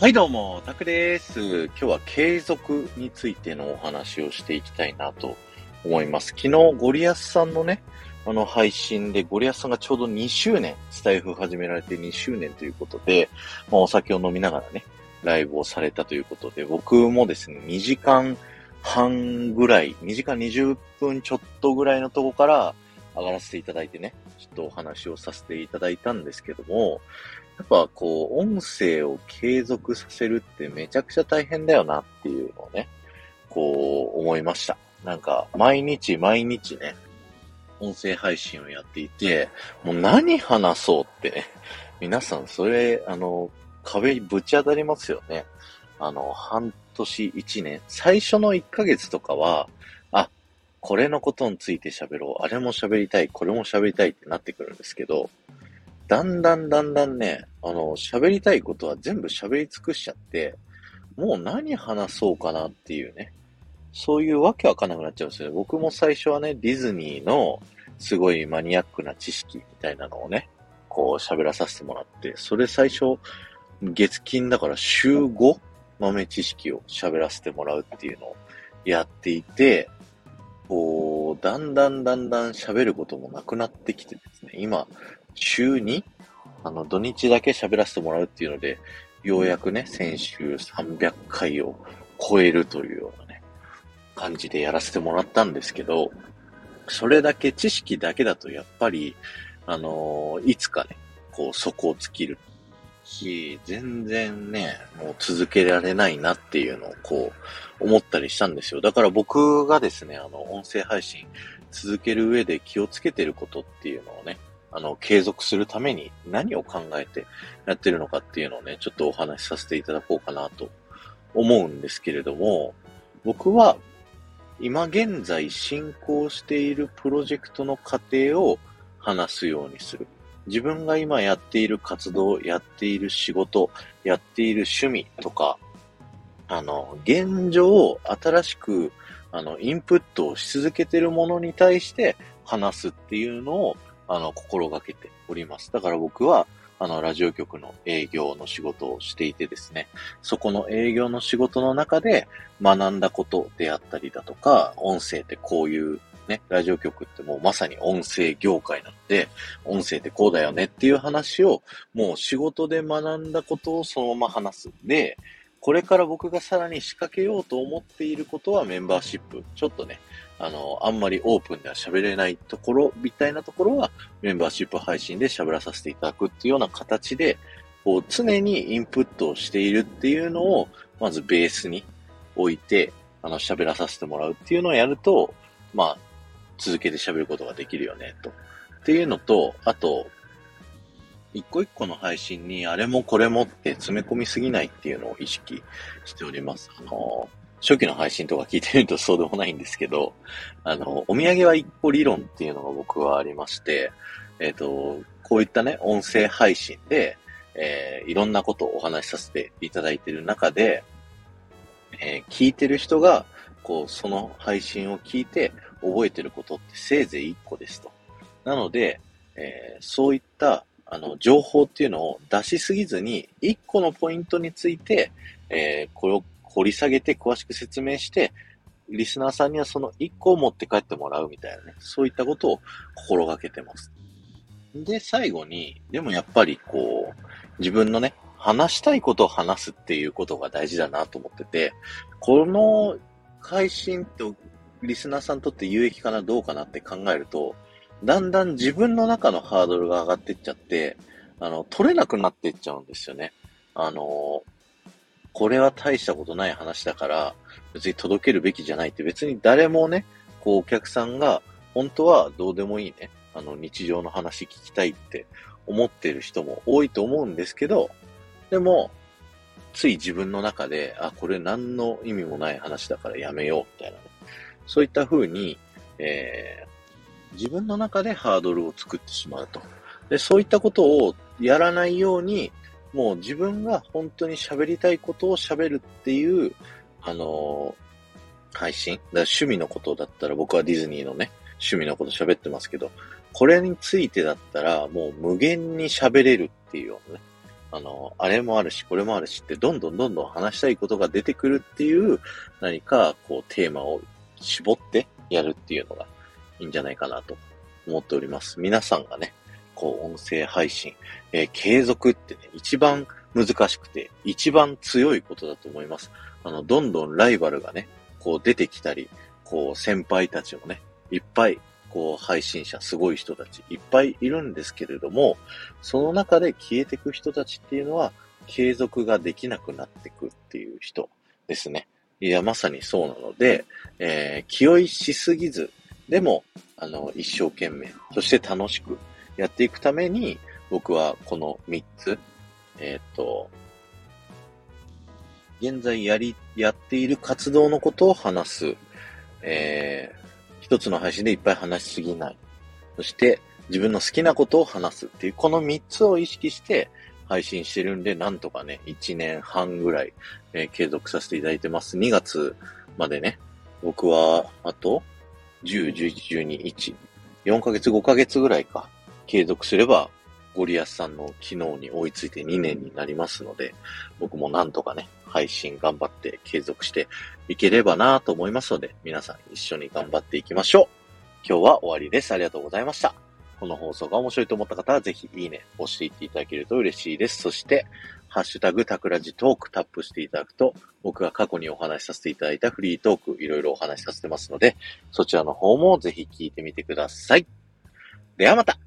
はいどうも、タクです。今日は継続についてのお話をしていきたいなと思います。昨日、ゴリアスさんのね、あの配信で、ゴリアスさんがちょうど2周年、スタイフ始められて2周年ということで、まあ、お酒を飲みながらね、ライブをされたということで、僕もですね、2時間半ぐらい、2時間20分ちょっとぐらいのとこから上がらせていただいてね、ちょっとお話をさせていただいたんですけども、やっぱこう、音声を継続させるってめちゃくちゃ大変だよなっていうのをね、こう思いました。なんか、毎日毎日ね、音声配信をやっていて、もう何話そうってね、皆さんそれ、あの、壁にぶち当たりますよね。あの、半年、一年、最初の1ヶ月とかは、あ、これのことについて喋ろう、あれも喋りたい、これも喋りたいってなってくるんですけど、だんだんだんだんね、あの、喋りたいことは全部喋り尽くしちゃって、もう何話そうかなっていうね、そういうわけわかんなくなっちゃうんですよね。僕も最初はね、ディズニーのすごいマニアックな知識みたいなのをね、こう喋らさせてもらって、それ最初、月金だから週 5? 豆知識を喋らせてもらうっていうのをやっていて、こう、だんだんだんだん喋ることもなくなってきてですね、今、週2あの、土日だけ喋らせてもらうっていうので、ようやくね、先週300回を超えるというようなね、感じでやらせてもらったんですけど、それだけ知識だけだとやっぱり、あのー、いつかね、こう底を尽きるし、全然ね、もう続けられないなっていうのをこう思ったりしたんですよ。だから僕がですね、あの、音声配信続ける上で気をつけてることっていうのをね、あの、継続するために何を考えてやってるのかっていうのをね、ちょっとお話しさせていただこうかなと思うんですけれども、僕は今現在進行しているプロジェクトの過程を話すようにする。自分が今やっている活動、やっている仕事、やっている趣味とか、あの、現状を、新しく、あの、インプットをし続けているものに対して話すっていうのを、あの、心がけております。だから僕は、あの、ラジオ局の営業の仕事をしていてですね、そこの営業の仕事の中で学んだことであったりだとか、音声ってこういうね、ラジオ局ってもうまさに音声業界なので、音声ってこうだよねっていう話を、もう仕事で学んだことをそのまま話すん。で、これから僕がさらに仕掛けようと思っていることはメンバーシップ。ちょっとね、あの、あんまりオープンでは喋れないところ、みたいなところは、メンバーシップ配信で喋らさせていただくっていうような形で、こう、常にインプットをしているっていうのを、まずベースに置いて、あの、喋らさせてもらうっていうのをやると、まあ、続けて喋ることができるよね、と。っていうのと、あと、一個一個の配信にあれもこれもって詰め込みすぎないっていうのを意識しております。あの、初期の配信とか聞いてみるとそうでもないんですけど、あの、お土産は一個理論っていうのが僕はありまして、えっ、ー、と、こういったね、音声配信で、えー、いろんなことをお話しさせていただいている中で、えー、聞いてる人が、こう、その配信を聞いて覚えてることってせいぜい一個ですと。なので、えー、そういった、あの、情報っていうのを出しすぎずに、一個のポイントについて、えー、これを掘り下げて詳しく説明して、リスナーさんにはその1個を持って帰ってもらうみたいなね、そういったことを心がけてます。で、最後に、でもやっぱりこう、自分のね、話したいことを話すっていうことが大事だなと思ってて、この配信とリスナーさんにとって有益かなどうかなって考えると、だんだん自分の中のハードルが上がっていっちゃって、あの、取れなくなっていっちゃうんですよね。あの、これは大したことない話だから、別に届けるべきじゃないって別に誰もね、こうお客さんが本当はどうでもいいね、あの日常の話聞きたいって思ってる人も多いと思うんですけど、でも、つい自分の中で、あ、これ何の意味もない話だからやめよう、みたいなね。そういった風に、えー、自分の中でハードルを作ってしまうと。で、そういったことをやらないように、もう自分が本当に喋りたいことを喋るっていう、あのー、配信。だから趣味のことだったら僕はディズニーのね、趣味のこと喋ってますけど、これについてだったらもう無限に喋れるっていうようなね、あの、あれもあるし、これもあるしって、どんどんどんどん話したいことが出てくるっていう、何か、こう、テーマを絞ってやるっていうのがいいんじゃないかなと思っております。皆さんがね、こう、音声配信、えー、継続ってね、一番難しくて、一番強いことだと思います。あの、どんどんライバルがね、こう出てきたり、こう、先輩たちもね、いっぱいこう、配信者、すごい人たちいっぱいいるんですけれども、その中で消えてく人たちっていうのは、継続ができなくなってくっていう人ですね。いや、まさにそうなので、えー、気負いしすぎず、でも、あの、一生懸命、そして楽しくやっていくために、僕はこの3つ、えっ、と、現在やり、やっている活動のことを話す、え一つの配信でいっぱい話しすぎない。そして、自分の好きなことを話すっていう、この3つを意識して配信してるんで、なんとかね、1年半ぐらい、えー、継続させていただいてます。2月までね、僕は、あと、10、11、12、1、4ヶ月、5ヶ月ぐらいか、継続すれば、ゴリアスさんの機能に追いついて2年になりますので、僕もなんとかね、配信頑張って継続していければなと思いますので、皆さん一緒に頑張っていきましょう。今日は終わりです。ありがとうございました。この放送が面白いと思った方は、ぜひいいね、押していっていただけると嬉しいです。そして、ハッシュタグタクラジトークタップしていただくと、僕が過去にお話しさせていただいたフリートーク、いろいろお話しさせてますので、そちらの方もぜひ聞いてみてください。ではまた